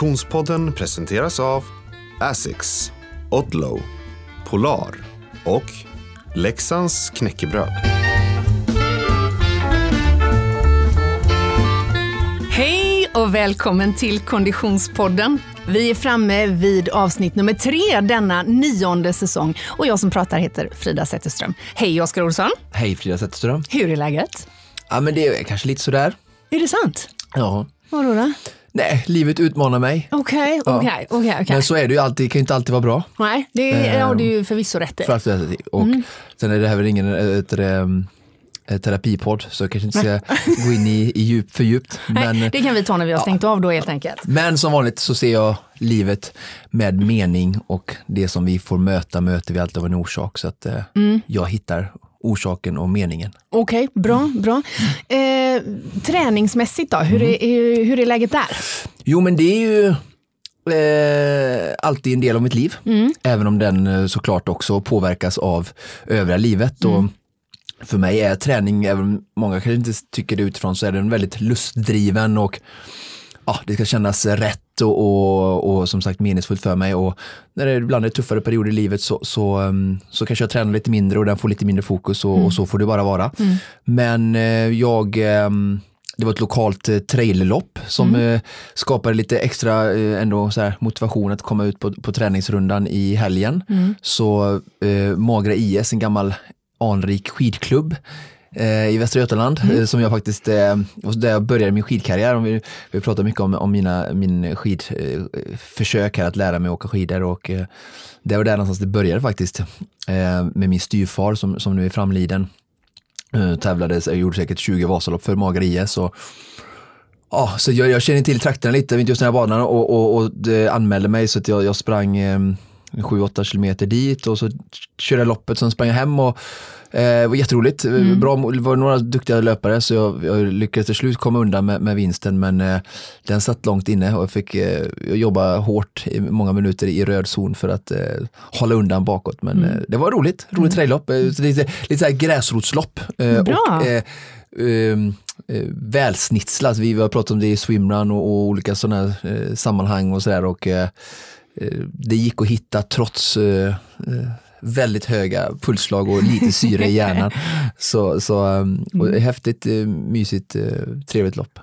Konditionspodden presenteras av Asics, Odlow, Polar och Leksands knäckebröd. Hej och välkommen till Konditionspodden. Vi är framme vid avsnitt nummer tre denna nionde säsong och jag som pratar heter Frida Zetterström. Hej Oskar Olsson. Hej Frida Zetterström. Hur är läget? Ja men det är kanske lite sådär. Är det sant? Ja. Vadå då? Nej, livet utmanar mig. Okej, Ja. okej, okej. okej. Men så är det ju alltid, det kan ju inte alltid vara bra. Nej, det är, ja, det är ju förvisso rätt i. För och sen är det här väl ingen ett, ähm, terapipodd så jag kanske inte ska gå in i, i djup, för djupt. Nej, Men, det kan vi ta när vi har stängt av då helt enkelt. men som vanligt så ser jag livet med mening och det som vi får möta möter vi alltid av en orsak. Så att äh, jag hittar orsaken och meningen. Okej, bra, bra. Eh, träningsmässigt då, hur, är, hur, är läget där? Jo men det är ju eh, alltid en del av mitt liv. Även om den eh, såklart också påverkas av övriga livet. Och för mig är träning, även om många kanske inte tycker det utifrån, så är den väldigt lustdriven och ja, det ska kännas rätt och, och, och som sagt meningsfullt för mig. Och när det ibland är tuffare perioder i livet så, så, um, så kanske jag tränar lite mindre och den får lite mindre fokus och, och så får det bara vara. Men eh, jag ehm, det var ett lokalt eh, trailerlopp som eh, skapade lite extra eh, ändå så här, motivation att komma ut på, på träningsrundan i helgen. Så eh, Magra IS, en gammal anrik skidklubb i Västra Götaland eh, som jag faktiskt, eh, där jag började min skidkarriär. Vi, vi pratar mycket om, om mina min skidförsök här att lära mig åka skidor och eh, det var där någonstans det började faktiskt eh, med min styvfar som, som nu är framliden. Tävlade, jag gjorde säkert 20 Vasalopp för Magra IS. Och, ja, så jag, jag känner till trakterna lite, inte just den här banan och, och, och anmälde mig så att jag, jag sprang eh, 7-8 kilometer dit och så körde jag loppet, sen sprang jag hem och eh, det var jätteroligt. Bra, det var några duktiga löpare så jag, jag lyckades till slut komma undan med, med vinsten men eh, den satt långt inne och jag fick eh, jobba hårt i många minuter i röd zon för att eh, hålla undan bakåt. Men eh, det var roligt, roligt traillopp, eh, så lite, lite så gräsrotslopp. Eh, Bra. Och, eh, ehm, eh, välsnitslat. Vi har pratat om det i swimrun och, och olika sådana eh, sammanhang och sådär. Och, eh, eh, det gick att hitta trots eh, eh, väldigt höga pulsslag och lite syre i hjärnan. Så, så um, och häftigt, eh, mysigt, eh, trevligt lopp.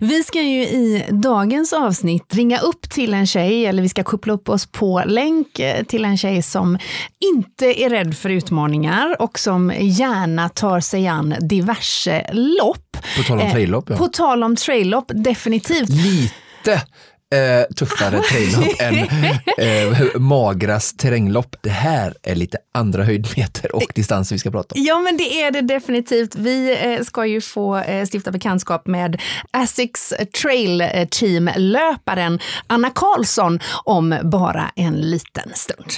Vi ska ju i dagens avsnitt ringa upp till en tjej, eller vi ska koppla upp oss på länk eh, till en tjej som inte är rädd för utmaningar och som gärna tar sig an diverse lopp. På tal om traillopp, ja. På tal om traillopp, definitivt. Lite eh, tuffare traillopp än eh, Magras terränglopp. Det här är lite andra höjdmeter och distanser vi ska prata om. Ja, men det är det definitivt. Vi eh, ska ju få eh, stifta bekantskap med Asics Trail eh, Team-löparen Anna Karlsson om bara en liten stund.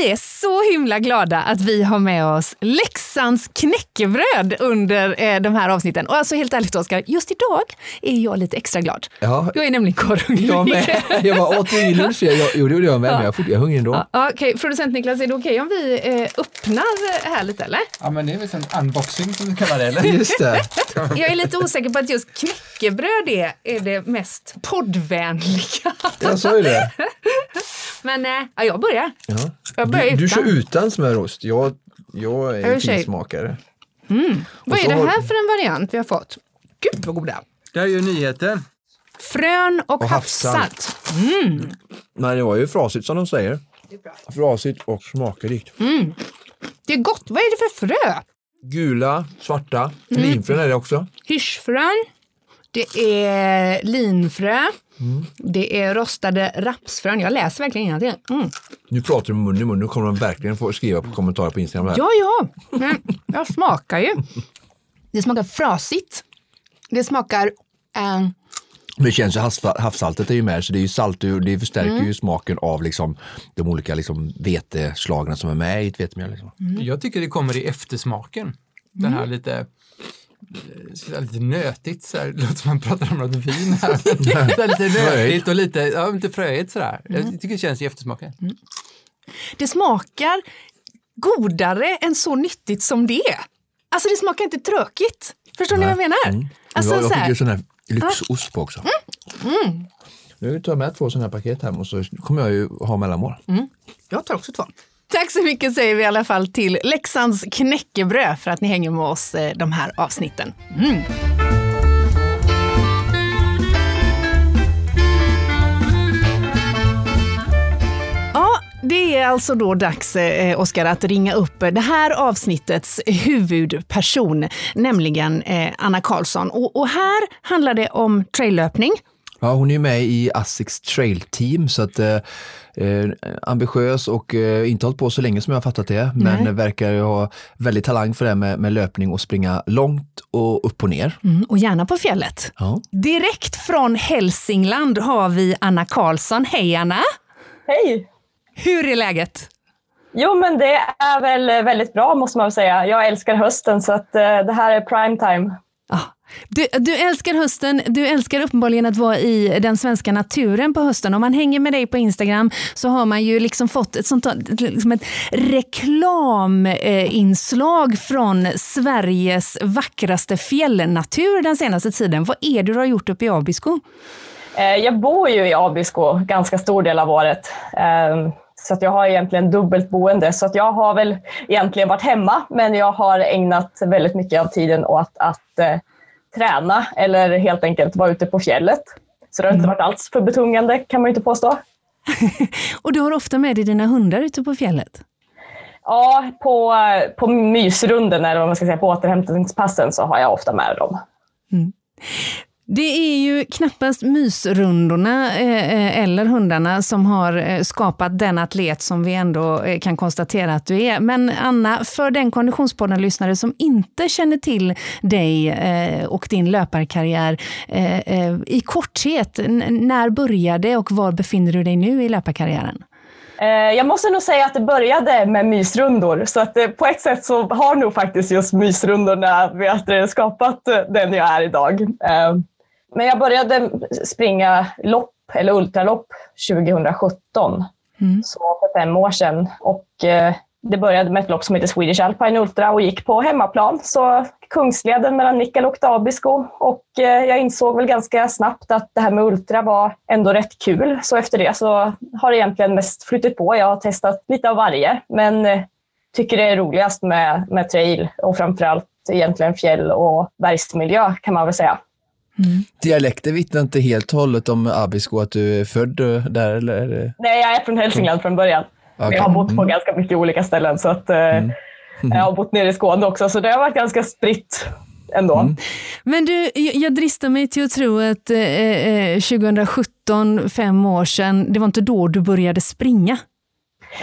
Vi är så himla glada att vi har med oss Leksands knäckebröd under eh, de här avsnitten. Och alltså helt ärligt Oskar, just idag är jag lite extra glad. Ja, Jag är nämligen korrhungrig. jag med. Jag var åt ingen lunch, jag, jo det gjorde jag med, men jag, jag är hungrig ändå. Ja, Okej, producent Niklas, är det okej om vi eh, öppnar här lite eller? Ja, men det är väl en unboxing som du kallar det, eller? Just det. Jag är lite osäker på att just knäckebröd är, är det mest poddvänliga. Jag sa ju det. Men ja, jag börjar. Ja. Jag börjar Du, du utan. kör utan smörost. Jag, jag är tjej. finsmakare. Vad så är det har- här för en variant vi har fått? Gud vad goda. Det här är ju nyheter. Frön och, Och havssalt. havssalt. Nej, det var ju frasigt som de säger. Frasigt och smakrikt. Det är gott. Vad är det för frö? Gula, svarta, Mm. linfrön är det också. Hirschfrön. Det är linfrö. Det är rostade rapsfrön. Jag läser verkligen innantill. Mm. Nu pratar du med mun i mun, nu kommer de verkligen få skriva på kommentarer på Instagram. Här. Ja, ja. Men jag smakar ju. Det smakar frasigt. Det smakar... Eh, Men det känns ju havs- havssaltet är ju med så det är ju salt och det förstärker Mm. ju smaken av liksom de olika liksom veteslagen som är med i ett vetemjöl. Liksom. Jag tycker det kommer i eftersmaken. Den här lite eh, så lite nötigt, så här, det låter som man pratar om något vin här. så här, lite nötigt och lite, ja, lite fröigt sådär. Jag tycker det känns i eftersmaken. det smakar godare än så nyttigt som det är. Alltså det smakar inte tråkigt. Förstår ni vad jag menar? Alltså, jag, jag så fick ju sån här lyxost på också. Mm. Nu tar jag med två sådana här paket hem och så kommer jag ju ha mellanmål. Mm. Jag tar också två. Tack så mycket säger vi i alla fall till Leksands knäckebröd för att ni hänger med oss eh, de här avsnitten. Mm. Det är alltså då dags, eh, Oskar, att ringa upp det här avsnittets huvudperson, nämligen eh, Anna Karlsson. Och, och här handlar det om traillöpning. Ja, hon är med i Asics trail team så att eh, eh, ambitiös och eh, inte hållit på så länge som jag har fattat det, Nej. men verkar ha väldigt talang för det med, med löpning och springa långt och upp och ner. Mm, och gärna på fjället. Ja. Direkt från Hälsingland har vi Anna Karlsson. Hej Anna! Hej! Hur är läget? Jo, men det är väl väldigt bra måste man säga. Jag älskar hösten så att, eh, det här är prime time. Ah. Du, du, älskar hösten, du älskar uppenbarligen att vara i den svenska naturen på hösten. Om man hänger med dig på Instagram så har man ju liksom fått ett, sånt, liksom ett reklaminslag från Sveriges vackraste fjällnatur den senaste tiden. Vad är det du har gjort uppe i Abisko? Eh, jag bor ju i Abisko ganska stor del av året. Ehm, så att jag har egentligen dubbelt boende. Så att jag har väl egentligen varit hemma, men jag har ägnat väldigt mycket av tiden åt att eh, träna eller helt enkelt vara ute på fjället. Så det har inte mm. varit alls för betungande kan man inte påstå. och du har ofta med dig dina hundar ute på fjället? Ja, på, på mysrunden eller vad man ska säga, på återhämtningspassen så har jag ofta med dem. Mm. Det är ju knappast mysrundorna eh, eh eller hundarna som har eh, skapat den atlet som vi ändå eh, kan konstatera att du är. Men Anna, för den Konditionspodden-lyssnare som inte känner till dig och din löparkarriär, i korthet, när började och var befinner du dig nu i löparkarriären? Jag måste nog säga att det började med mysrundor, så att på ett sätt så har nog faktiskt just mysrundorna skapat den jag är idag. Men jag började springa lopp, eller ultralopp, 2017. Mm. Så för fem år sedan. Och eh, det började med ett lopp som heter Swedish Alpine Ultra och gick på hemmaplan. Så Kungsleden mellan Nikkaluokta och Abisko. Och eh, jag insåg väl ganska snabbt att det här med ultra var ändå rätt kul. Så efter det så har det egentligen mest flyttat på. Jag har testat lite av varje, men eh, tycker det är roligast med, med trail och framförallt egentligen fjäll och bergsmiljö kan man väl säga. Mm. Dialekten vittnar inte helt och hållet om Abisko, att du är född där? Eller? Nej, jag är från Hälsingland från början. Okay. Jag har bott på mm. ganska mycket olika ställen. Så att, eh, mm. Jag har bott nere i Skåne också, så det har varit ganska spritt ändå. Mm. Men du, jag dristar mig till att tro att eh, 2017, eh, fem år sedan, det var inte då du började springa?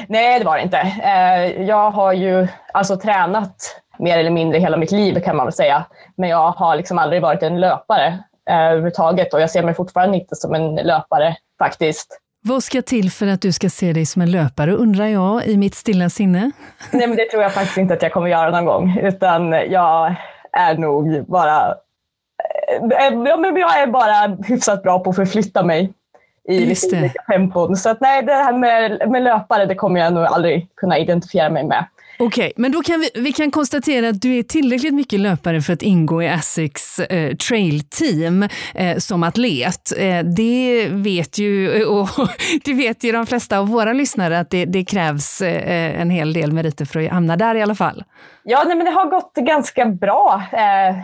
Nej, det var det inte. Eh, jag har ju alltså tränat mer eller mindre hela mitt liv kan man väl säga. Men jag har liksom aldrig varit en löpare eh, överhuvudtaget och jag ser mig fortfarande inte som en löpare faktiskt. Vad ska till för att du ska se dig som en löpare undrar jag i mitt stilla sinne? Nej, men det tror jag faktiskt inte att jag kommer göra någon gång, utan jag är nog bara eh, Ja, men jag är bara hyfsat bra på att förflytta mig i lite olika tempon. Så att, nej, det här med, med löpare det kommer jag nog aldrig kunna identifiera mig med. Okej, okay, men då kan vi, vi kan konstatera att du är tillräckligt mycket löpare för att ingå i Essex eh, trail team eh, som atlet. Eh, det vet ju eh, och det vet ju de flesta av våra lyssnare att det, det krävs eh, eh, en hel del meriter för att hamna där i alla fall. Ja, nej, men det har gått ganska bra eh,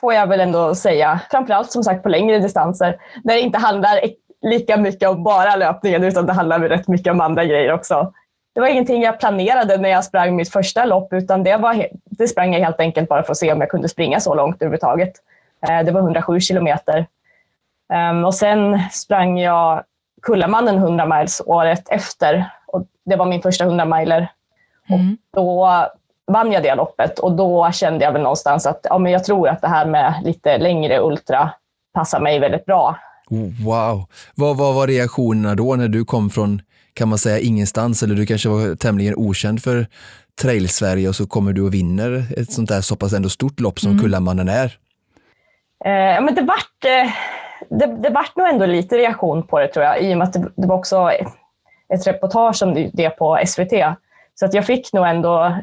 får jag väl ändå säga. Framförallt som sagt på längre distanser när det inte handlar lika mycket om bara löpningen utan det handlar rätt mycket om andra grejer också det var ingenting jag planerade när jag sprang mitt första lopp, utan det, var, det sprang jag helt enkelt bara för att se om jag kunde springa så långt överhuvudtaget. Eh, det var 107 kilometer. Ehm, och sen sprang jag Kullamannen 100 miles året efter. Och det var min första 100 miler. Mm. Och då vann jag det loppet och då kände jag väl någonstans att ja, men jag tror att det här med lite längre ultra passar mig väldigt bra. Wow! Vad, vad var reaktionerna då när du kom från kan man säga ingenstans eller du kanske var tämligen okänd för Trail-Sverige och så kommer du och vinner ett sånt där så pass ändå stort lopp som mm. Kullamannen är? Eh, men det vart, eh, det, det vart nog ändå lite reaktion på det tror jag, i och med att det, det var också ett reportage om det på SVT. Så att jag fick nog ändå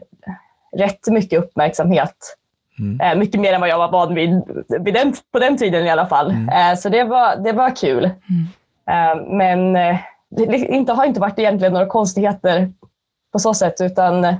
rätt mycket uppmärksamhet Mm. mycket mer än vad jag var van vid, vid den, på den tiden i alla fall. Mm. så det var, det var kul. Mm. men det inte, har inte varit egentligen några konstigheter på så sätt, utan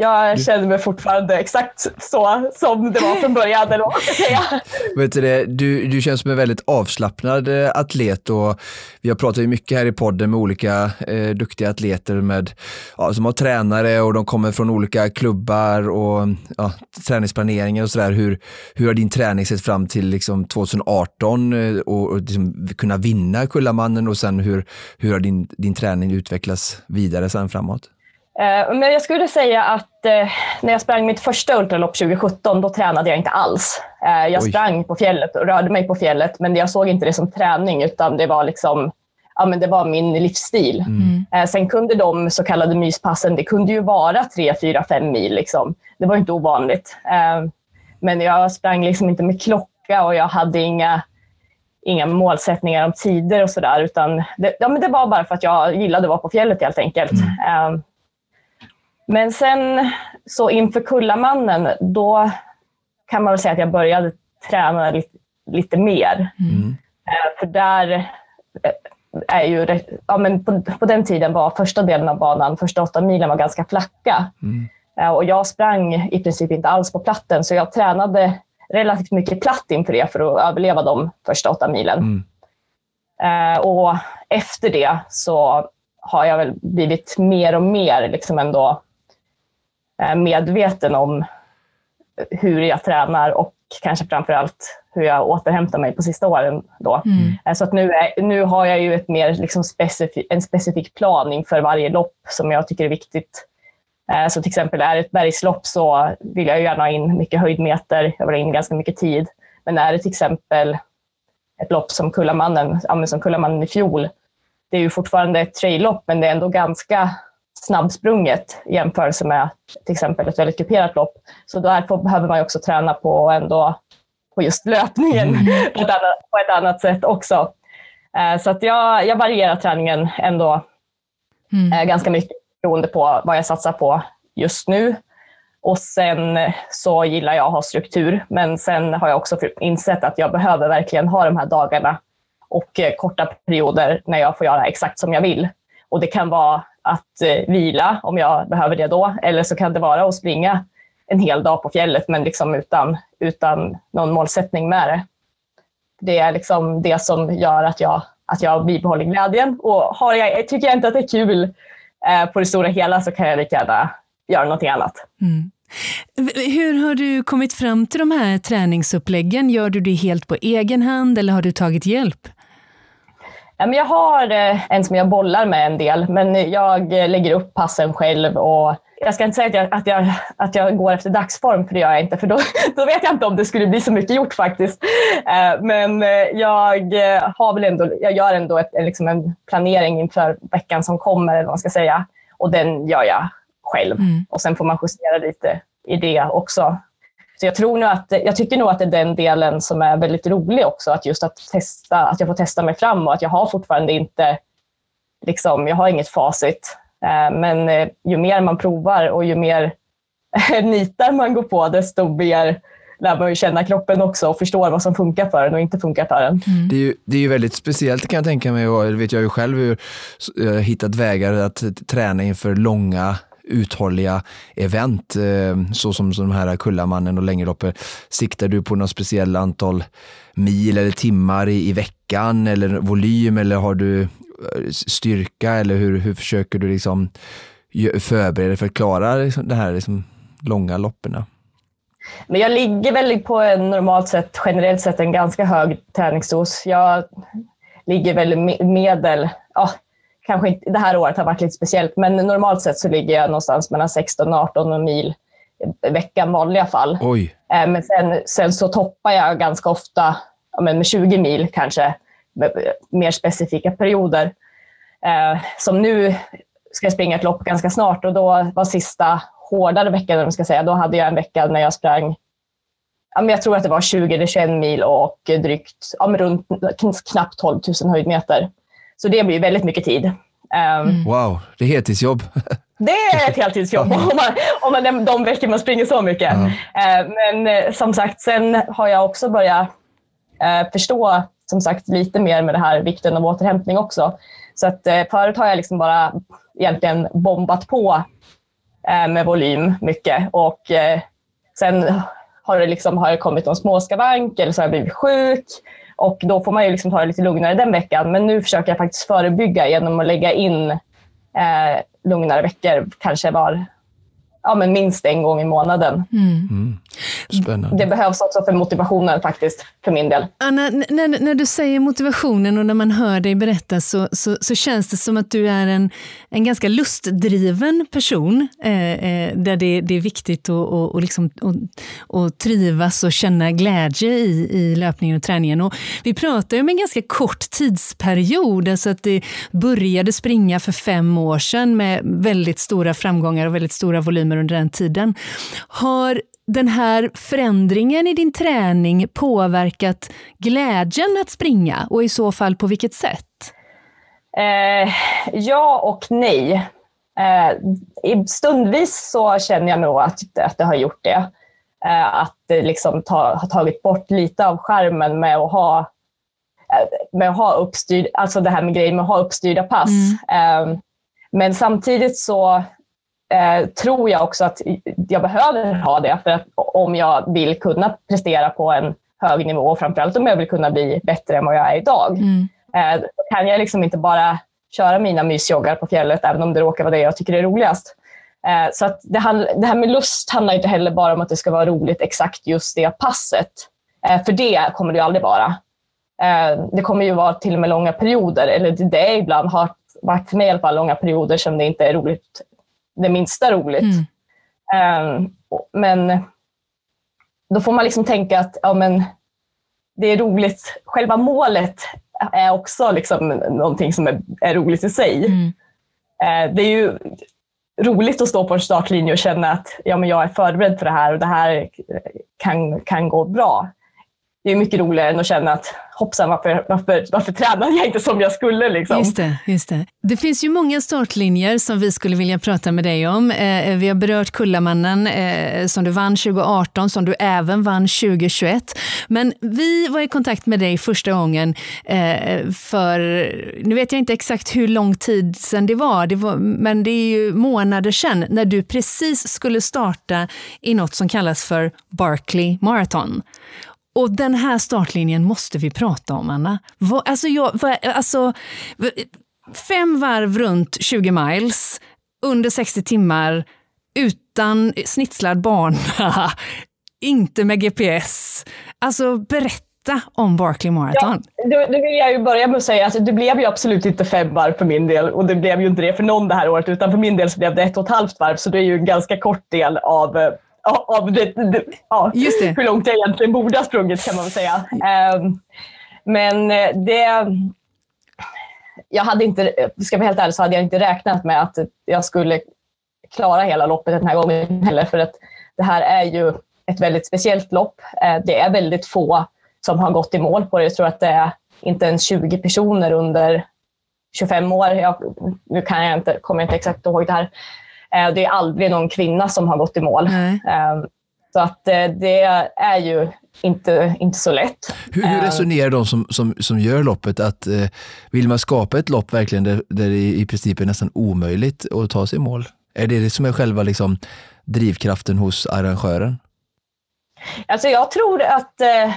jag känner mig fortfarande exakt så som det var från början, eller vad säga. Vet du, det, du, du känns som en väldigt avslappnad eh, atlet och vi har pratat ju mycket här i podden med olika eh, duktiga atleter med, ja, som har tränare och de kommer från olika klubbar och ja, träningsplaneringar och sådär. Hur, hur har din träning sett fram till liksom, 2018 eh, och, och liksom, kunna vinna Kullamannen och sen hur, hur har din, din träning utvecklats vidare sen framåt? Eh, men jag skulle säga att eh, när jag sprang mitt första ultralopp 2017, då tränade jag inte alls. Eh, jag Oj. sprang på fjället och rörde mig på fjället, men jag såg inte det som träning, utan det var liksom ja, men det var min livsstil. Mm. Sen kunde de så kallade myspassen, det kunde ju vara 3, 4, 5 mil. Liksom. Det var inte ovanligt. Men jag sprang liksom inte med klocka och jag hade inga, inga målsättningar om tider och sådär. det, ja, det var bara för att jag gillade att vara på fjället helt enkelt. Mm. Men sen så inför Kullamannen, då kan man väl säga att jag började träna lite, lite mer. Mm. Eh, för där eh, är ju, ja, men på, på, den tiden var första delen av banan, första åtta milen var ganska flacka. Mm. Eh, och jag sprang i princip inte alls på platten, så jag tränade relativt mycket platt inför det för att överleva de första åtta milen. Mm. Och efter det så har jag väl blivit mer och mer liksom ändå medveten om hur jag tränar och kanske framför allt hur jag återhämtar mig på sista åren. Då. Mm. Eh, så att nu, är, nu har jag ju ett mer liksom specifik, en specifik plan inför varje lopp som jag tycker är viktigt. Eh, så till exempel är det ett bergslopp så vill jag gärna ha in mycket höjdmeter, jag vill ha in ganska mycket tid. Men är det till exempel ett lopp som Kullamannen, som Kullamannen i fjol, det är ju fortfarande ett traillopp men det är ändå ganska snabbsprunget i jämförelse med till exempel ett väldigt kuperat lopp. Så där behöver man också träna på ändå på just löpningen mm. på, ett annat, på, ett annat, sätt också. Eh, så att jag, jag varierar träningen ändå mm. Eh, ganska mycket beroende på vad jag satsar på just nu. Och sen så gillar jag att ha struktur, men sen har jag också insett att jag behöver verkligen ha de här dagarna och eh, korta perioder när jag får göra exakt som jag vill. Och det kan vara att eh, vila om jag behöver det då. Eller så kan det vara att springa en hel dag på fjället men liksom utan, utan någon målsättning med det. Det är liksom det som gör att jag, att jag bibehåller glädjen. Och har jag, tycker jag inte att det är kul eh, på det stora hela så kan jag lika gärna göra någonting annat. Mm. Hur har du kommit fram till de här träningsuppläggen? Gör du det helt på egen hand eller har du tagit hjälp? Jag har eh, en som jag bollar med en del, men jag eh, lägger upp passen själv. Och jag ska inte säga att jag, att jag, att jag går efter dagsform, för det gör jag inte, för då, då vet jag inte om det skulle bli så mycket gjort faktiskt. Eh, men jag, har väl ändå, jag gör ändå ett, liksom en planering inför veckan som kommer, eller vad man ska säga. Och den gör jag själv. Mm. Och sen får man justera lite i det också. Så jag, tror nog att, jag tycker nog att det är den delen som är väldigt rolig också, att just att testa, att jag får testa mig fram och att jag har fortfarande inte, liksom, jag har inget facit. Eh, men eh, ju mer man provar och ju mer nitar man går på, desto mer lär man ju känna kroppen också och förstår vad som funkar för en och inte funkar för en. Mm. Det, är ju, det är ju väldigt speciellt kan jag tänka mig och det vet jag ju själv hur jag har hittat vägar att träna inför långa uthålliga event, eh, så som, som de här Kullamannen och längdloppet. Siktar du på något speciellt antal mil eller timmar i, i veckan eller volym eller har du eh, styrka eller hur, hur försöker du liksom förbereda dig för att klara liksom, det här liksom, långa loppen? Men jag ligger väl på en normalt sett, generellt sett, en ganska hög träningsdos. Jag ligger väl medel, ja, kanske inte, det här året har varit lite speciellt, men normalt sett så ligger jag någonstans mellan 16 och 18 mil i veckan vanliga fall. Oj. Eh, men sen, sen så toppar jag ganska ofta ja, med 20 mil kanske, mer specifika perioder. Eh, som nu ska jag springa ett lopp ganska snart och då var sista hårdare veckan, ska säga, då hade jag en vecka när jag sprang ja, men jag tror att det var 20 eller 21 mil och drygt ja, runt knappt 12 000 höjdmeter. Så det blir väldigt mycket tid. Um, wow, det är heltidsjobb. det är ett heltidsjobb om man, om man, de veckor man springer så mycket. Uh Men som sagt, sen har jag också börjat förstå som sagt lite mer med det här vikten av återhämtning också. Så att förut har jag liksom bara egentligen bombat på med volym mycket och sen har det, liksom, har det kommit någon småskavank eller så har jag blivit sjuk. Och då får man ju liksom ta det lite lugnare den veckan. Men nu försöker jag faktiskt förebygga genom att lägga in eh, lugnare veckor, kanske var ja, men minst en gång i månaden. Mm. Mm. Spännande. Det behövs också för motivationen faktiskt, för min del. Anna, när, när du säger motivationen och när man hör dig berätta så, så, så känns det som att du är en, en ganska lustdriven person, eh, eh, där det, det är viktigt att och, och liksom, och, och trivas och känna glädje i, i löpningen och träningen. Och vi pratar ju om en ganska kort tidsperiod, alltså att det började springa för fem år sedan med väldigt stora framgångar och väldigt stora volymer under den tiden. Har den här förändringen i din träning påverkat glädjen att springa och i så fall på vilket sätt? Eh, ja och nej. Eh, stundvis så känner jag nog att, att det har gjort det. Eh, att det liksom ta, har tagit bort lite av skärmen med att ha eh, med att ha uppstyrd, alltså det här med grejer med att ha uppstyrda pass. Mm. Eh, men samtidigt så eh, tror jag också att jag behöver ha det för att om jag vill kunna prestera på en hög nivå, framförallt om jag vill kunna bli bättre än vad jag är idag. Mm. Eh, kan jag liksom inte bara köra mina mysjoggar på fjället, även om det råkar vara det jag tycker är roligast. Eh, så att det, det, här med lust handlar inte heller bara om att det ska vara roligt exakt just det passet. Eh, för det kommer det aldrig vara. Eh, det kommer ju vara till och med långa perioder, eller det är ibland har varit för mig i alla fall långa perioder som det inte är roligt det minsta roligt. Mm. Um, men då får man liksom tänka att ja, men det är roligt. Själva målet är också liksom någonting som är, är roligt i sig. Mm. Uh, det är ju roligt att stå på en startlinje och känna att ja, men jag är förberedd för det här och det här kan, kan gå bra det är mycket roligare än att känna att hoppsan, varför, varför, varför tränade jag inte som jag skulle? Liksom? Just det, just det. det finns ju många startlinjer som vi skulle vilja prata med dig om. Eh, vi har berört Kullamannen eh, som du vann 2018, som du även vann 2021. Men vi var i kontakt med dig första gången eh, för, nu vet jag inte exakt hur lång tid sedan det var, det var men det är ju månader sedan, när du precis skulle starta i något som kallas för Barkley Marathon. Och den här startlinjen måste vi prata om, Anna. Va, alltså jag, va, alltså, fem varv runt 20 miles, under 60 timmar, utan snitslad bana, inte med GPS. Alltså berätta om Barkley Marathon. Ja, då, då vill jag ju börja med att säga att det blev ju absolut inte fem varv för min del och det blev ju inte det för någon det här året utan för min del så blev det ett och ett halvt varv så det är ju en ganska kort del av eh, av det, det, ja, det. hur långt jag egentligen borde ha sprungit kan man väl säga. Um, men eh, det... Jag hade inte, ska vara helt ärlig, så hade jag inte räknat med att jag skulle klara hela loppet den här gången heller. För att det här är ju ett väldigt speciellt lopp. Eh, det är väldigt få som har gått i mål på det. Jag tror att det är inte ens 20 personer under 25 år. Jag, nu kan jag inte, kommer jag inte exakt ihåg det här. Eh, det är aldrig någon kvinna som har gått i mål. Nej. Ehm, så att eh, det är ju inte, inte så lätt. Hur, hur resonerar de som, som, som gör loppet? att eh, Vill man skapa ett lopp verkligen där, där det i princip är nästan omöjligt att ta sig i mål? Är det det som är själva liksom, drivkraften hos arrangören? Alltså jag tror att eh,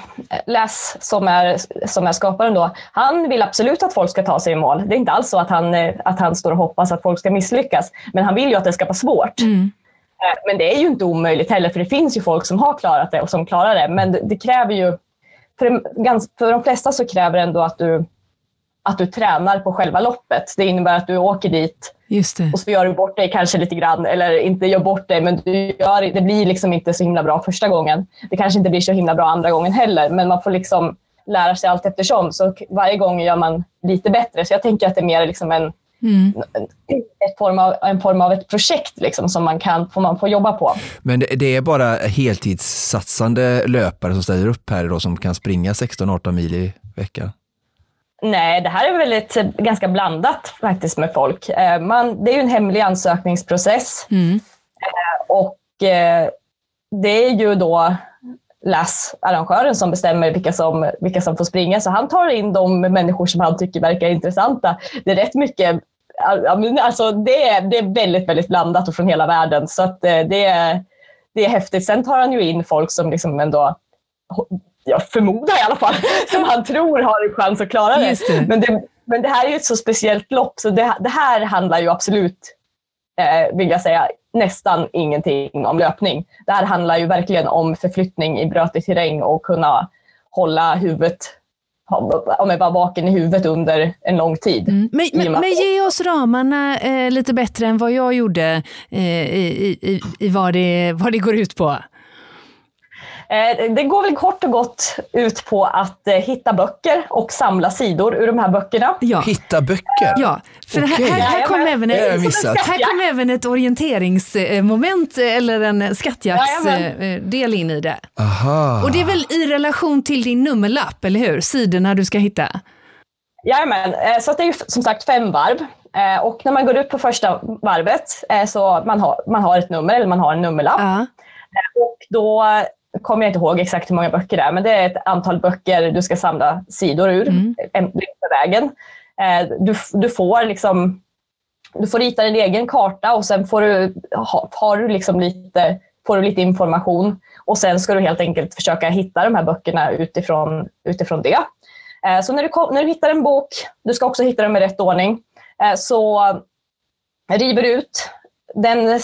Les, som är, som är skaparen, då, han vill absolut att folk ska ta sig i mål. Det är inte alls så att han, eh, att han står och hoppas att folk ska misslyckas, men han vill ju att det ska vara svårt. Mm. Eh, men det är ju inte omöjligt heller, för det finns ju folk som har klarat det och som klarar det. Men det, det kräver ju, för, för de flesta så kräver det ändå att du, att du tränar på själva loppet. Det innebär att du åker dit. Och så gör du bort dig kanske lite grann, eller inte gör bort dig, men du gör, det blir liksom inte så himla bra första gången. Det kanske inte blir så himla bra andra gången heller, men man får liksom lära sig allt eftersom. Så varje gång gör man lite bättre. Så jag tänker att det är mer liksom en, Mm. Ett form av, en form av ett projekt liksom, som man kan får man får jobba på. Men det, det är bara heltidssatsande löpare som ställer upp här då, som kan springa 16-18 mil i veckan? Nej, det här är väldigt, ganska blandat faktiskt med folk. Eh, man, det är ju en hemlig ansökningsprocess. Mm. Och eh, det är ju då LAS, arrangören, som bestämmer vilka som, vilka som får springa. Så han tar in de människor som han tycker verkar intressanta. Det är rätt mycket, alltså det är, det är väldigt, väldigt blandat och från hela världen. Så eh, det, är, det är häftigt. Sen tar han ju in folk som liksom ändå jag förmodar i alla fall, som han tror har en chans att klara det. det. Men, det men det här är ju ett så speciellt lopp, så det, det här handlar ju absolut, eh, vill jag säga, nästan ingenting om löpning. Det här handlar ju verkligen om förflyttning i brötig terräng och kunna hålla huvudet om jag vara vaken i huvudet under en lång tid. Mm. Men, men, men, ge oss ramarna eh, lite bättre än vad jag gjorde eh, i, i, i vad, det, vad det går ut på. Eh, det går väl kort och gott ut på att eh, hitta böcker och samla sidor ur de här böckerna. Ja. Hitta böcker? Ja, för okay. här, här, kom även ett, här kom även ett orienteringsmoment eller en skattjaktsdel in i det. Aha. Och det är väl i relation till din nummerlapp, eller hur? Sidorna du ska hitta? Jajamän, eh, så det är ju som sagt fem varv. Och när man går ut på första varvet så man har man har ett nummer eller man har en nummerlapp. Uh. Och då kommer jag inte ihåg exakt hur många böcker det är, men det är ett antal böcker du ska samla sidor ur mm. vägen. Eh, du, du, får liksom, du får rita din egen karta och sen får du, har du liksom lite, får du lite information och sen ska du helt enkelt försöka hitta de här böckerna utifrån, utifrån det. Eh, så när du, när du hittar en bok, du ska också hitta dem i rätt ordning, eh, så river du ut den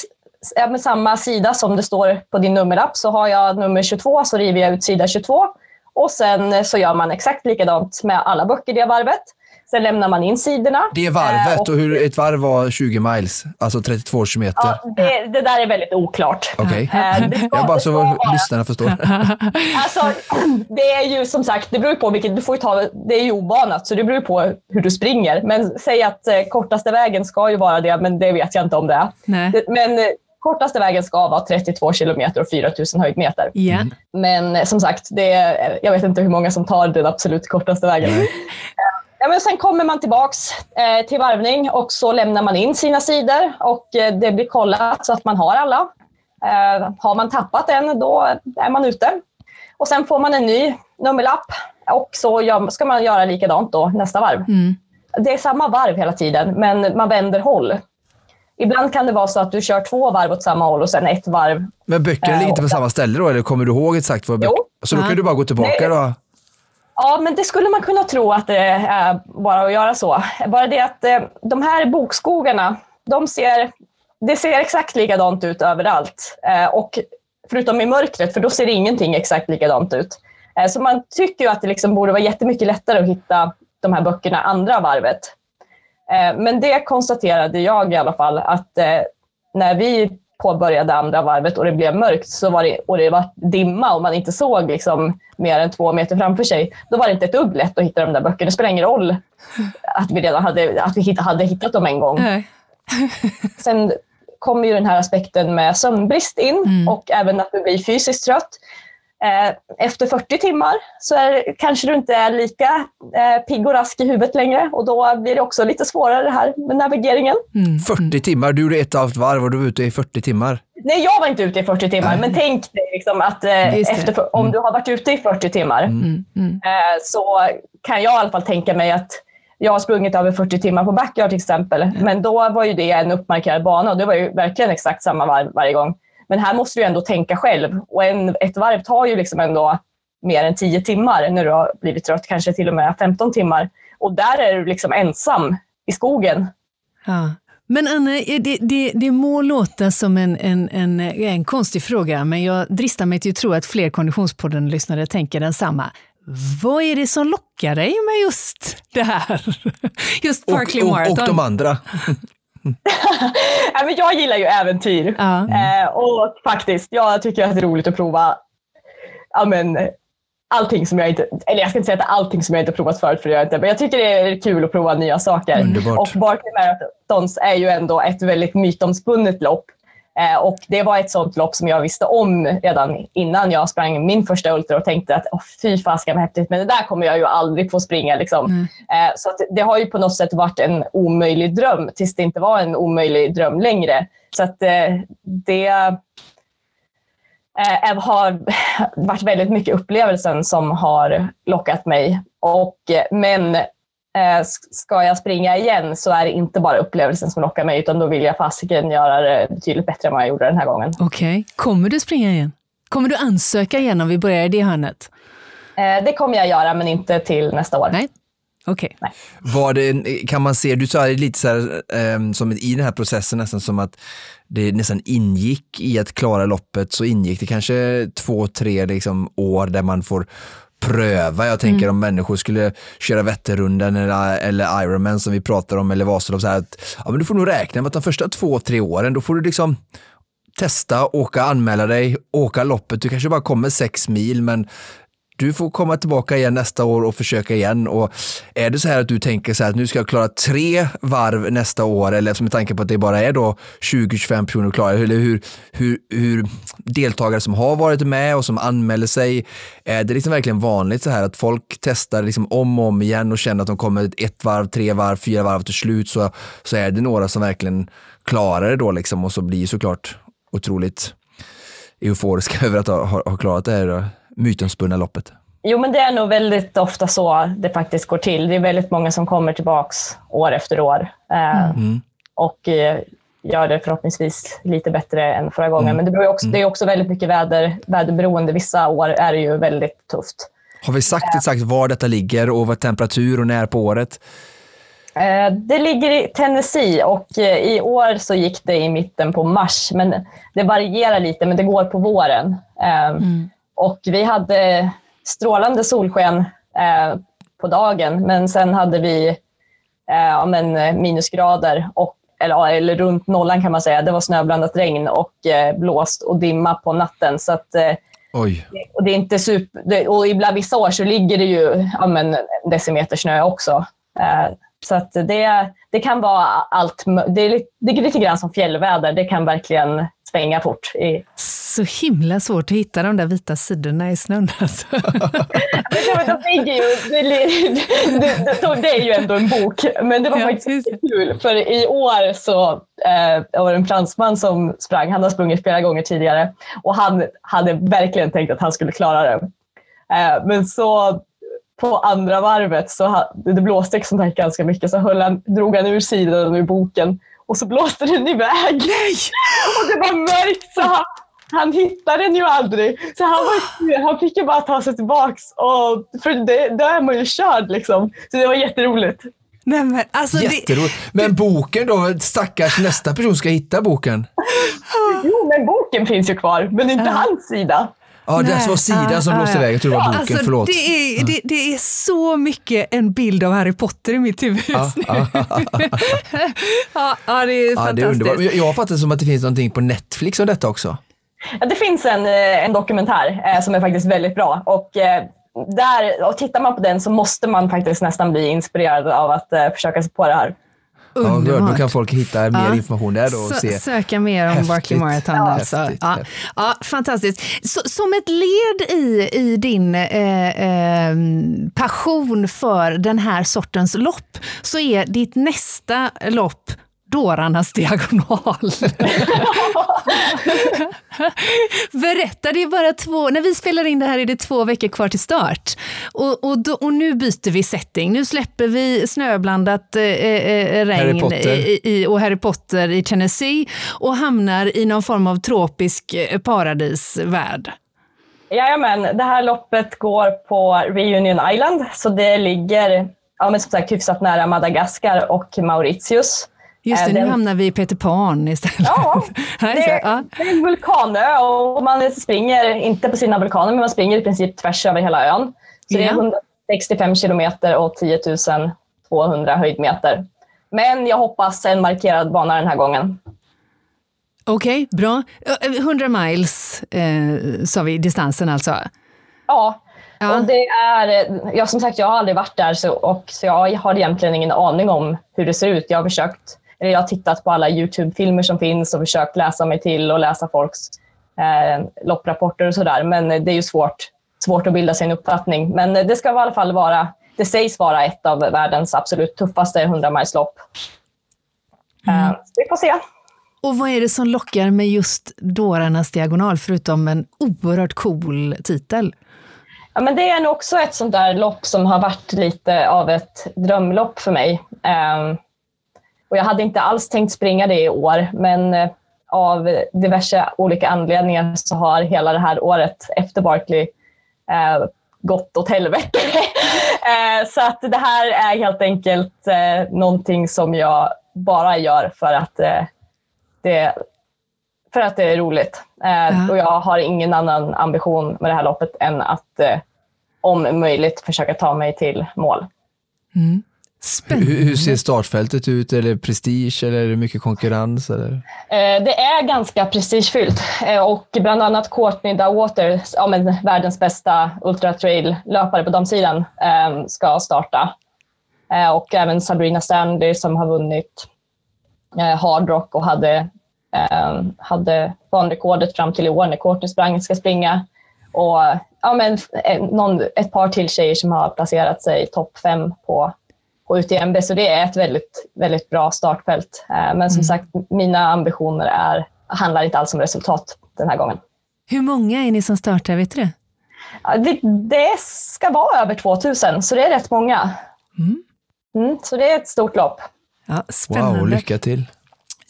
med samma sida som det står på din nummerlapp så har jag nummer 22 så river jag ut sida 22 och sen så gör man exakt likadant med alla böcker det varvet. Sen lämnar man in sidorna. Det är varvet eh, och, och hur ett varv var 20 miles, alltså 32 kilometer. Ja, det, det där är väldigt oklart. Okej, okay. Eh, jag bara så att lyssnarna förstår. Alltså, det är ju som sagt, det beror på vilket, du får ta, det är ju obanat så det beror på hur du springer. Men säg att eh, kortaste vägen ska ju vara det, men det vet jag inte om det är. Nej. Men kortaste vägen ska vara 32 kilometer och 4000 höjdmeter. Yeah. Men eh, som sagt, det är, jag vet inte hur många som tar den absolut kortaste vägen. Mm. Ja, men sen kommer man tillbaks eh, till varvning och så lämnar man in sina sidor och eh, det blir kollat så att man har alla. Eh, har man tappat en, då är man ute. Och sen får man en ny nummerlapp och så gör, ska man göra likadant då nästa varv. Mm. Det är samma varv hela tiden, men man vänder håll. Ibland kan det vara så att du kör två varv åt samma håll och sen ett varv. Men böckerna ligger inte på samma ställe då, eller kommer du ihåg exakt vad böcker... Så då kan du bara gå tillbaka då? Ja, men det skulle man kunna tro att det är bara att göra så. Bara det att eh, de här bokskogarna, de ser, det ser exakt likadant ut överallt. Eh, och förutom i mörkret, för då ser ingenting exakt likadant ut. Eh, så man tycker att det liksom borde vara jättemycket lättare att hitta de här böckerna andra varvet. Eh, men det konstaterade jag i alla fall att eh, när vi påbörjade andra varvet och det blev mörkt så var det, och det var dimma och man inte såg liksom mer än två meter framför sig, då var det inte ett dugg lätt att hitta de där böckerna. Det spelar ingen roll att vi redan hade, att vi hade hittat dem en gång. Sen kommer ju den här aspekten med sömnbrist in mm. och även att du blir fysiskt trött. Eh, efter 40 timmar så är, kanske du inte är lika eh, pigg och rask i huvudet längre och då blir det också lite svårare det här med navigeringen. Mm. 40 timmar, du gjorde ett av ett varv och du var ute i 40 timmar. Nej, jag var inte ute i 40 timmar, Nej. men tänk dig liksom att eh, efter, om mm. du har varit ute i 40 timmar mm. Mm. Eh, så kan jag i alla fall tänka mig att jag har sprungit över 40 timmar på backyard till exempel, men då var ju det en uppmarkerad bana och det var ju verkligen exakt samma varv varje gång. Men här måste du ändå tänka själv och en, ett varv tar ju liksom ändå mer än 10 timmar när du har blivit trött, kanske till och med 15 timmar. Och där är du liksom ensam i skogen. Ja. Men Anna, det, det, det må låta som en, en, en, en konstig fråga, men jag dristar mig till att tro att fler Konditionspodden-lyssnare tänker densamma. Vad är det som lockar dig med just det här? Just Parkley och, Marathon? Och, och de andra. ja, men jag gillar ju äventyr. Ja. Eh, och faktiskt, jag tycker att det är roligt att prova ja, men, allting som jag inte, eller jag ska inte säga att allting som jag inte provat förut, för det jag inte, men jag tycker det är kul att prova nya saker. Underbart. Och Barkley Marathons är ju ändå ett väldigt mytomspunnet lopp. Eh, och det var ett sånt lopp som jag visste om redan innan jag sprang min första ultra och tänkte att oh, fy fasiken vad häftigt, men det där kommer jag ju aldrig få springa. Liksom. Mm. Så det har ju på något sätt varit en omöjlig dröm tills det inte var en omöjlig dröm längre. Så att eh, det har varit väldigt mycket upplevelsen som har lockat mig. Och, men ska jag springa igen så är det inte bara upplevelsen som lockar mig, utan då vill jag fasiken göra det betydligt bättre än vad jag gjorde den här gången. Okej. Okay. Kommer du springa igen? Kommer du ansöka igen om vi börjar i det hörnet? Eh, det kommer jag göra, men inte till nästa år. Nej. Okay. Var det, kan man se, du sa det lite så här, um, som i den här processen nästan som att det nästan ingick i att klara loppet så ingick det kanske två, tre liksom, år där man får pröva. Jag tänker mm. om människor skulle köra Vätternrundan eller, eller Ironman som vi pratar om eller Vasalopp. Så här att, ja, men du får nog räkna med att de första två, tre åren, då får du liksom testa, åka, anmäla dig, åka loppet. Du kanske bara kommer sex mil, men du får komma tillbaka igen nästa år och försöka igen. Och är det så här att du tänker så här att nu ska jag klara tre varv nästa år, eller som med tanke på att det bara är då 20-25 personer klara, eller hur, hur, hur deltagare som har varit med och som anmäler sig, är det liksom verkligen vanligt så här att folk testar liksom om och om igen och känner att de kommer ett varv, tre varv, fyra varv till slut så, så är det några som verkligen klarar det då liksom och så blir såklart otroligt euforiska över att ha, ha klarat det här mytomspunna loppet? Jo, men det är nog väldigt ofta så det faktiskt går till. Det är väldigt många som kommer tillbaks år efter år eh, mm. och eh, gör det förhoppningsvis lite bättre än förra gången. Mm. Men det, också, mm. det är också väldigt mycket väder, väderberoende. Vissa år är det ju väldigt tufft. Har vi sagt exakt var detta ligger och vad temperatur och när på året? Eh, det ligger i Tennessee och i år så gick det i mitten på mars, men det varierar lite, men det går på våren. Mm. Och vi hade strålande solsken eh, på dagen, men sen hade vi eh, ja, men minusgrader, och, eller, eller runt nollan kan man säga. Det var snöblandat regn och eh, blåst och dimma på natten. Så att, Oj. Och det är inte super, och ibland vissa år så ligger det ju ja, men, decimeter snö också. Så att det, det kan vara allt. Det är, lite, det är lite grann som fjällväder. Det kan verkligen svänga fort. Så himla svårt att hitta de där vita sidorna i snön. Alltså. det, är ju ändå en bok, men det var ja, faktiskt kul. För i år så eh, var det en fransman som sprang. Han har sprungit flera gånger tidigare och han hade verkligen tänkt att han skulle klara det. Eh, men så på andra varvet så det blåste som sagt ganska mycket så höll han, drog han ur sidan ur boken och så blåste den iväg. Nej! Och det var mörkt så han, han hittade den ju aldrig. Så han, var, han fick ju bara ta sig tillbaks. Och, för det, då är man ju körd liksom. Så det var jätteroligt. Nej, men, alltså Jätteroligt. Det... Men boken då? Stackars nästa person ska hitta boken. Jo, men boken finns ju kvar, men inte ja. hans sida. Ja, det var sidan som blåste iväg. Jag tror det var boken, alltså, förlåt. Det är, det, det, är så mycket en bild av Harry Potter i mitt huvud just nu. ja, ja, det är fantastiskt. Det är jag har fattat det som att det finns någonting på Netflix om detta också. Ja, det finns en, eh, en dokumentär eh, som är faktiskt väldigt bra. Och, eh, där, och tittar man på den så måste man faktiskt nästan bli inspirerad av att eh, försöka sig på det här. Underbart. Ja, då kan folk hitta mer ja. information där och se. Söka mer om Barkley Marathon. Ja. Alltså. Ja. ja. fantastiskt. Så, som ett led i, i din eh, eh, passion för den här sortens lopp så är ditt nästa lopp dårarnas diagonal. Berätta, det är bara två, när vi spelar in det här är det två veckor kvar till start. Och, och, då, och nu byter vi setting, nu släpper vi snöblandat eh, eh, regn Harry i, och Harry Potter i Tennessee och hamnar i någon form av tropisk eh, paradisvärld. Jajamän, det här loppet går på Reunion Island, så det ligger ja, men som sagt, hyfsat nära Madagaskar och Mauritius. Just det, den, nu hamnar vi i Peter Pan istället. Ja, det, är, det är en vulkanö och man springer inte på sina vulkaner, men man springer i princip tvärs över hela ön. Så det är 165 kilometer och 10 200 höjdmeter. Men jag hoppas en markerad bana den här gången. Okej, okay, bra. 100 miles eh, sa vi, distansen alltså? Ja, Ja. Och det är, jag, som sagt, jag har aldrig varit där så, och, så jag har egentligen ingen aning om hur det ser ut. Jag har försökt jag har tittat på alla YouTube-filmer som finns och försökt läsa mig till och läsa folks eh, lopprapporter och sådär. Men det är ju svårt, svårt att bilda sig en uppfattning. Men det ska i alla fall vara, det sägs vara ett av världens absolut tuffaste 100-milslopp. Mm. vi får se. Och vad är det som lockar med just Dårarnas diagonal, förutom en oerhört cool titel? Ja, men det är nog också ett sånt där lopp som har varit lite av ett drömlopp för mig. Um, och jag hade inte alls tänkt springa det i år, men uh, av diverse olika anledningar så har hela det här året efter Barkley uh, gått åt helvete. uh, så att det här är helt enkelt uh, någonting som jag bara gör för att det, för att det är roligt. Eh, ja. Och jag har ingen annan ambition med det här loppet än att eh, om möjligt försöka ta mig till mål. Mm. Hur, hur, ser startfältet ut? Är det prestige eller är det mycket konkurrens? Eller? Eh, det är ganska prestigefyllt eh, och bland annat Courtney Dawater, ja, men världens bästa ultratrail-löpare på damsidan, eh, ska starta. Och även Sabrina Stanley som har vunnit eh, hardrock och hade, hade banrekordet fram till i år när Courtney sprang, ska springa. Och ja, men, någon, ett par till tjejer som har placerat sig topp fem på, på UTMB, så det är ett väldigt, väldigt bra startfält. Eh, men som mm. sagt, mina ambitioner är, handlar inte alls om resultat den här gången. Hur många är ni som startar, vet du det? Det, det ska vara över 2000, så det är rätt många. Mm. Mm, så det är ett stort lopp. Ja, spännande. Wow, lycka till.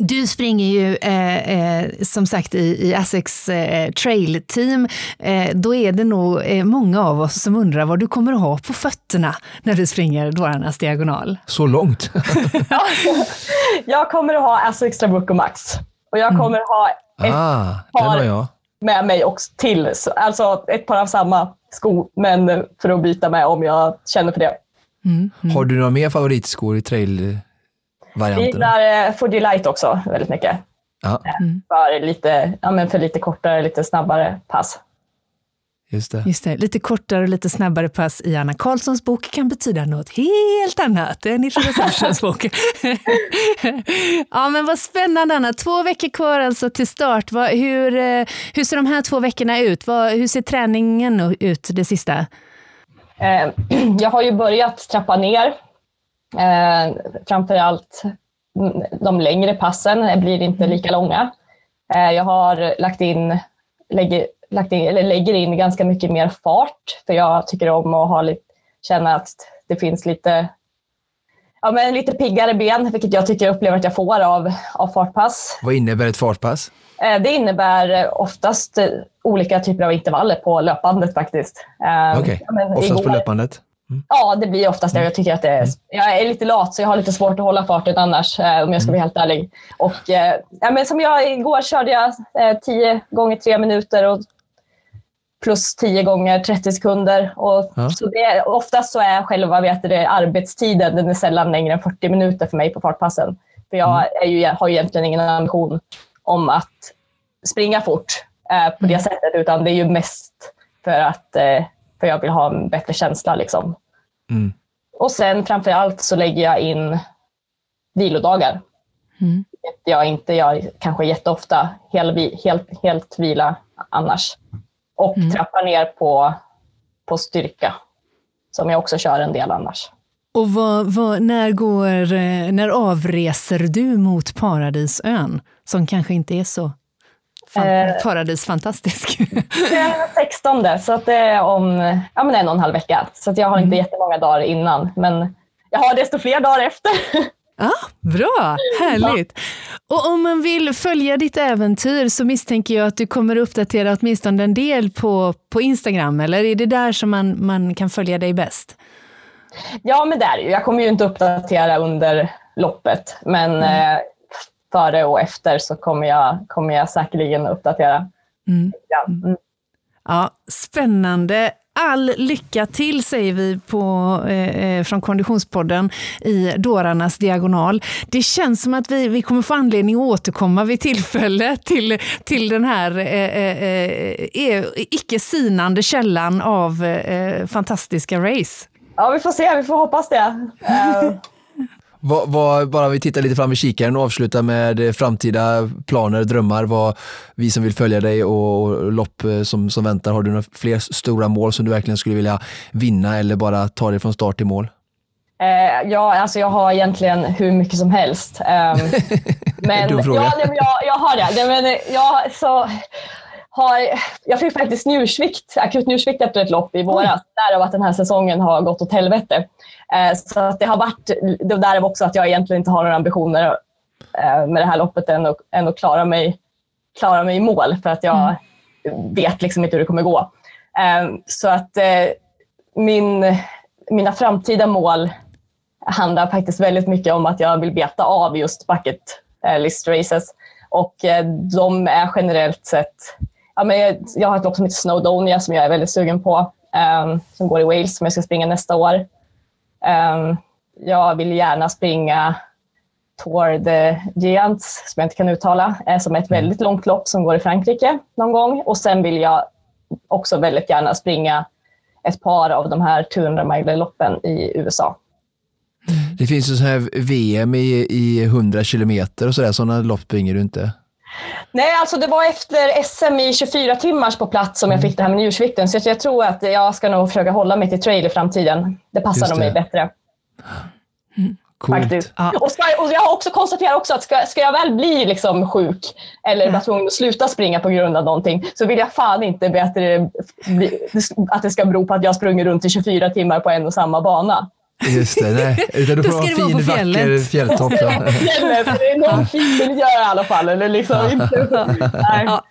Du springer ju eh, eh, som sagt i, i Essex eh, Trail Team. Eh, då är det nog eh, många av oss som undrar vad du kommer att ha på fötterna när du springer Dårarnas diagonal. Så långt? jag kommer att ha Essex Trabuco Max. Och jag mm. kommer att ha ett ah, par med mig också till. Alltså ett par av samma sko, men för att byta med om jag känner för det. Mm, mm. Har du några mer favoritskor i trail? Varianterna? Jag gillar eh, Fuji Light också väldigt mycket. Ja. Eh, mm. För, lite, ja, men för lite kortare, lite snabbare pass. Just det. Just det. Lite kortare och lite snabbare pass i Anna Karlssons bok kan betyda något helt annat än i Frida bok. ja, men vad spännande Anna. Två veckor kvar alltså till start. Vad, hur, eh, hur ser de här två veckorna ut? Vad, hur ser träningen ut det sista? Eh, jag har ju börjat trappa ner Eh, framförallt de längre passen blir inte mm. lika långa. Eh, jag har lagt in, lägger, lagt in, eller lägger in ganska mycket mer fart, för jag tycker om att ha lite, känna att det finns lite, ja, men lite piggare ben, vilket jag tycker jag upplever att jag får av, av fartpass. Vad innebär ett fartpass? Eh, det innebär oftast olika typer av intervaller på löpbandet faktiskt. Eh, Okej, okay. oftast igår, på löpbandet? Mm. Ja, det blir oftast det. Jag tycker att det är, mm. jag är lite lat så jag har lite svårt att hålla farten annars eh, om jag ska vara helt ärlig. Och, eh, ja, men som jag, igår körde jag eh, 10 gånger 3 minuter och plus 10 gånger 30 sekunder. Och, ja. så det, oftast så är själva vet det, arbetstiden den är sällan längre än 40 minuter för mig på fartpassen. För jag mm. är ju, har ju egentligen ingen ambition om att springa fort eh, på det mm. sättet, utan det är ju mest för att eh, för jag vill ha en bättre känsla. Liksom. Mm. Och sen framför allt så lägger jag in vilodagar. Mm. Jag inte gör kanske jätteofta hel, helt, helt vila annars. Och mm. trappar ner på, på styrka, som jag också kör en del annars. Och vad, vad, när, går, eh, när avreser du mot Paradisön, som kanske inte är så Fan, eh, paradisfantastisk. Den 16, så att det är om ja, men en och en halv vecka. Så att jag har inte mm. jättemånga dagar innan, men jag har desto fler dagar efter. Ja, bra, härligt. Och om man vill följa ditt äventyr så misstänker jag att du kommer uppdatera åtminstone en del på, på Instagram, eller är det där som man, man kan följa dig bäst? Ja, men det är det ju. Jag kommer ju inte uppdatera under loppet, men mm. eh, före och efter så kommer jag, kommer jag säkerligen uppdatera. Mm. Ja. Mm. ja, spännande. All lycka till säger vi på, eh, eh, från Konditionspodden i Dårarnas diagonal. Det känns som att vi, vi kommer få anledning att återkomma vid tillfälle till, till den här eh, eh, eh icke sinande källan av eh, fantastiska race. Ja, vi får se. Vi får hoppas det. Vad, vad, bara vi tittar lite fram i kikaren och avslutar med framtida planer, drömmar, vad vi som vill följa dig och, och lopp eh, som, som väntar. Har du några fler stora mål som du verkligen skulle vilja vinna eller bara ta dig från start till mål? Eh, ja, alltså jag har egentligen hur mycket som helst. Um, men, ja, jag, jag har det. Men jag, så, har, jag fick faktiskt njursvikt, akut njursvikt efter ett lopp i våras. Därav att den här säsongen har gått åt helvete. Eh, så att det har varit, det därav också att jag egentligen inte har några ambitioner eh, med det här loppet än att, än att klara, mig, klara mig i mål. För att jag mm. vet liksom inte hur det kommer gå. Eh, så att eh, min, mina framtida mål handlar faktiskt väldigt mycket om att jag vill beta av just bucket eh, list races. Och eh, de är generellt sett... Ja, men jag, jag har ett lopp som heter Snowdonia som jag är väldigt sugen på, um, som går i Wales, som jag ska springa nästa år. Um, jag vill gärna springa Tour de Giants, som jag inte kan uttala, eh, som är ett mm. väldigt långt lopp som går i Frankrike någon gång. Och sen vill jag också väldigt gärna springa ett par av de här 200 mile-loppen i USA. Det finns ju så här VM i, i 100 kilometer och sådär, sådana lopp springer du inte? Nej, alltså det var efter SM i 24 timmars på plats som jag fick det här med njursvikten. Så jag tror att jag ska nog försöka hålla mig till trail i framtiden. Det passar nog mig bättre. Mm. Faktiskt. Ja. Och, ska, och, jag har också konstaterat också att ska, ska jag väl bli liksom sjuk eller vara tvungen att sluta springa på grund av någonting så vill jag fan inte att det, att det ska bero på att jag sprungit runt i 24 timmar på en och samma bana. Just det, nej. Utan du får ha en fin, vacker fjälltopp. Fjället, det är någon fin miljö i alla fall. Eller liksom inte, ja,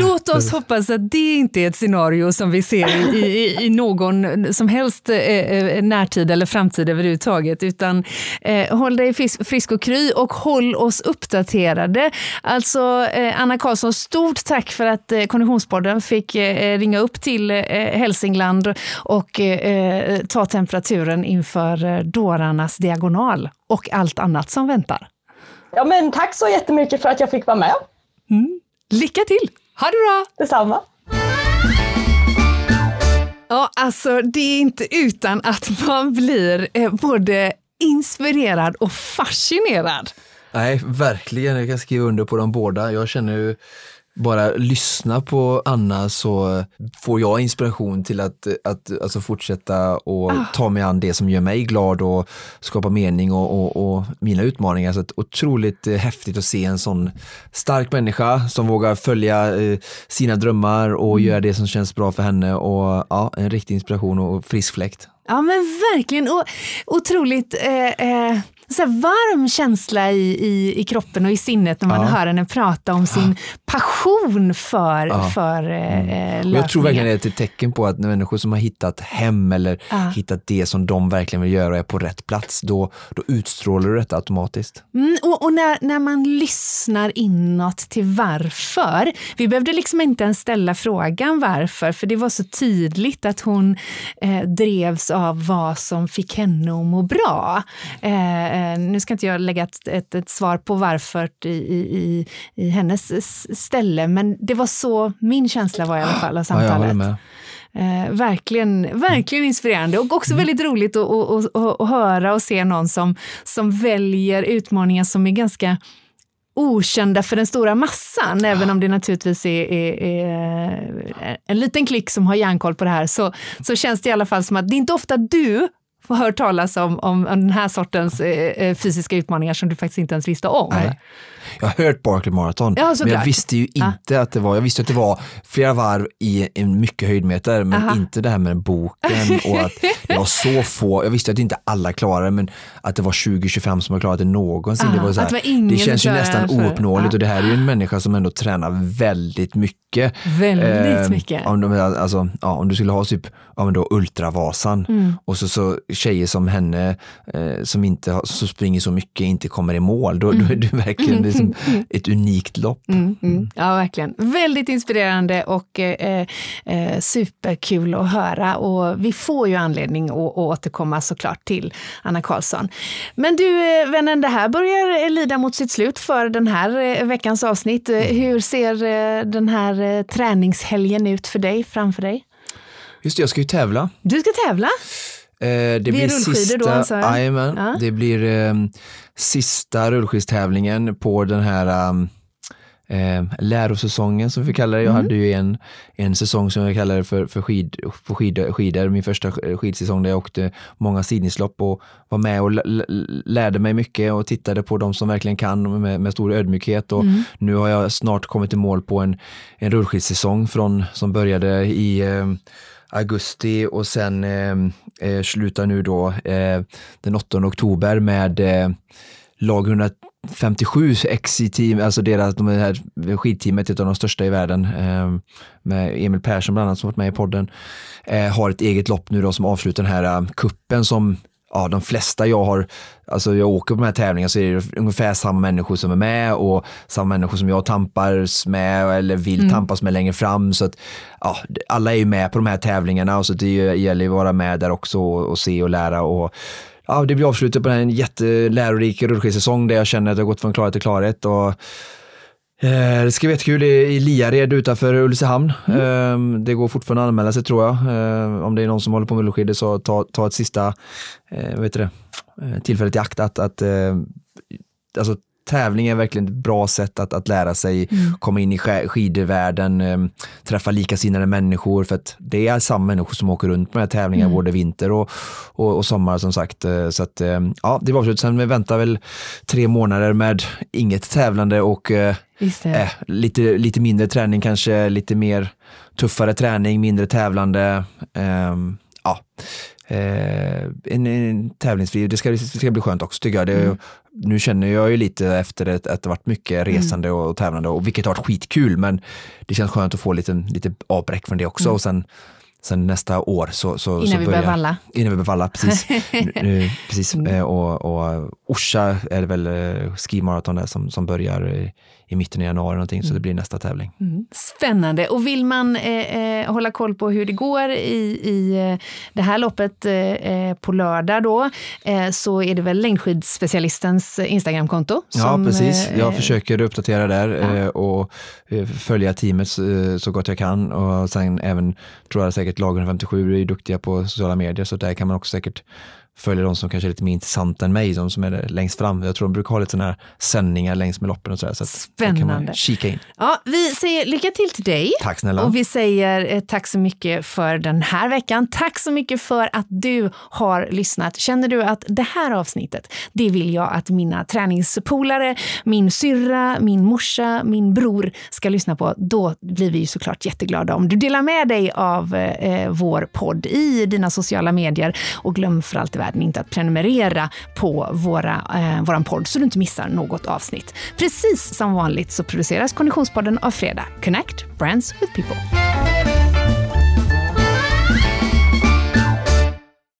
låt oss hoppas att det inte är ett scenario som vi ser i, i, i någon som helst eh, eh närtid eller framtid överhuvudtaget, utan eh, håll dig frisk, frisk och kry och håll oss uppdaterade. Alltså, eh, Anna Karlsson, stort tack för att eh, Konditionspodden fick eh, ringa upp till eh, Hälsingland och eh, ta temperaturen inför för eh, dårarnas diagonal och allt annat som väntar. Ja, men tack så jättemycket för att jag fick vara med. Mm. Lycka till! Ha det bra! Detsamma! Ja, alltså det är inte utan att man blir eh, både inspirerad och fascinerad. Nej, verkligen. Jag kan skriva under på de båda. Jag känner ju bara lyssna på Anna så får jag inspiration till att, att alltså fortsätta och ah. ta mig an det som gör mig glad och skapa mening och, och, och mina utmaningar. Så otroligt häftigt att se en sån stark människa som vågar följa eh, sina drömmar och mm. göra det som känns bra för henne och ja, en riktig inspiration och frisk fläkt. Ja men verkligen, och otroligt eh, eh så varm känsla i, i, i kroppen och i sinnet när man ja. hör henne prata om sin passion för, ja. för eh, mm. Jag tror verkligen det är ett tecken på att människor som har hittat hem eller ja. hittat det som de verkligen vill göra är på rätt plats, då, då utstrålar du detta automatiskt. Mm, och, och när, när man lyssnar inåt till varför, vi behövde liksom inte ens ställa frågan varför, för det var så tydligt att hon eh, drevs av vad som fick henne att må bra. Eh, nu ska inte jag lägga ett, ett, ett svar på varför i, i, i, hennes ställe, men det var så min känsla var i alla fall av samtalet. Ja, Eh, verkligen, verkligen inspirerande och också väldigt roligt att, att, att, att, höra och se någon som, som väljer utmaningar som är ganska okända för den stora massan, ja. även om det naturligtvis är, är, är, en liten klick som har järnkoll på det här, så, så känns det i alla fall som att det är inte ofta du hört talas om, om den här sortens eh, eh, fysiska utmaningar som du faktiskt inte ens visste om. Nej. Jag har hört Barkley Marathon, ja, men jag visste ju inte ah. att det var, jag visste att det var flera varv i en mycket höjdmeter, men Aha. inte det här med boken och att det var så få, jag visste att inte alla klarade men att det var 20-25 som har klarat det någonsin. det, var så här, det, det känns ju nästan ouppnåeligt och det här är ju en människa som ändå tränar väldigt mycket. Väldigt eh, mycket. Om, de, alltså, ja, om du skulle ha typ ja, men då Ultravasan mm. och så, så tjejer som henne eh, som inte så springer så mycket inte kommer i mål, då, mm. då är du verkligen liksom ett unikt lopp. Mm, mm. Ja, verkligen. Väldigt inspirerande och eh, eh, superkul att höra och vi får ju anledning att, att återkomma såklart till Anna Karlsson. Men du eh, vännen, det här börjar lida mot sitt slut för den här eh, veckans avsnitt. Mm. Hur ser den här träningshelgen ut för dig, framför dig? Just det, jag ska ju tävla. Du ska tävla? Eh, det, blir blir sista, då, Ja. det blir eh, sista rullskidstävlingen på den här eh, lärosäsongen som vi kallar det. Jag Mm. hade ju en, en säsong som jag kallade för, för skid, på skid, skidor, min första sk- skidsäsong där jag åkte många sidningslopp och var med och lärde mig mycket och tittade på de som verkligen kan med, med stor ödmjukhet och Mm. nu har jag snart kommit i mål på en, en rullskidsäsong från, som började i eh, augusti och sen ehm, eh, slutar nu då eh, den 8 oktober med eh, lag 157 XI-team, alltså deras, de här skidteamet, ett av de största i världen, eh, med Emil Persson bland annat som varit med i podden, eh, har ett eget lopp nu då som avslutar den här eh, kuppen som ja, de flesta jag har, alltså jag åker på de här tävlingarna så är det ungefär samma människor som är med och samma människor som jag tampas med eller vill tampas med längre fram. Så att ja, alla är ju med på de här tävlingarna och så det gäller ju att vara med där också och, och se och lära och ja, det blir avslutet på en jättelärorik rullskidsäsong där jag känner att jag har gått från klarhet till klarhet. Och, det ska bli jättekul i, Liared utanför Ulricehamn. Eh, det går fortfarande att anmäla sig tror jag. Eh, om det är någon som håller på med rullskidor så ta, ta ett sista eh, vad heter det, eh, tillfället i akt att, att eh, alltså, tävling är verkligen ett bra sätt att, att lära sig, komma in i sk- skidvärlden, eh, träffa likasinnade människor för att det är samma människor som åker runt på de här tävlingarna både vinter och, och, och sommar som sagt. Eh, Så att eh, ja, det var avslut. Sen vi väntar väl tre månader med inget tävlande och eh, lite, lite mindre träning kanske, lite mer tuffare träning, mindre tävlande. ehm, ja. Eh, en, en tävlingsfri, det ska, det ska bli skönt också tycker jag. Det, Nu känner jag ju lite efter det, att det varit mycket resande och, och tävlande, och, vilket har varit skitkul, men det känns skönt att få lite, lite avbräck från det också. Och sen, sen nästa år så, så, Innan så vi börjar, valla. Innan vi börjar valla, precis. nu, precis. Eh, Och, och Orsa är det väl eh, skimaraton där som, som börjar i, mitten av januari någonting, så det blir nästa tävling. Spännande. Och vill man eh, eh, hålla koll på hur det går i, i eh, det här loppet eh, eh, på lördag då, eh, så är det väl längdskidspecialistens Instagramkonto? Ja, precis. Jag försöker uppdatera där Ja. och följa teamet så, gott jag kan. Och sen även tror jag säkert lag 157 är duktiga på sociala medier, så där kan man också säkert följa de som kanske är lite mer intressanta än mig, de som är längst fram. Jag tror de brukar ha lite sådana här sändningar längs med loppen och sådär. Så Spännande. kika in. Ja, vi säger lycka till till dig. Tack snälla. Och vi säger eh, tack så mycket för den här veckan. Tack så mycket för att du har lyssnat. Känner du att det här avsnittet, det vill jag att mina träningspolare, min syrra, min morsa, min bror ska lyssna på, då blir vi ju såklart jätteglada om du delar med dig av eh, vår podd i dina sociala medier. Och glöm för allt i världen inte att prenumerera på våra, eh, våran podd så du inte missar något avsnitt. Precis som vanligt så produceras Konditionspodden av Fredag. Connect Brands with People.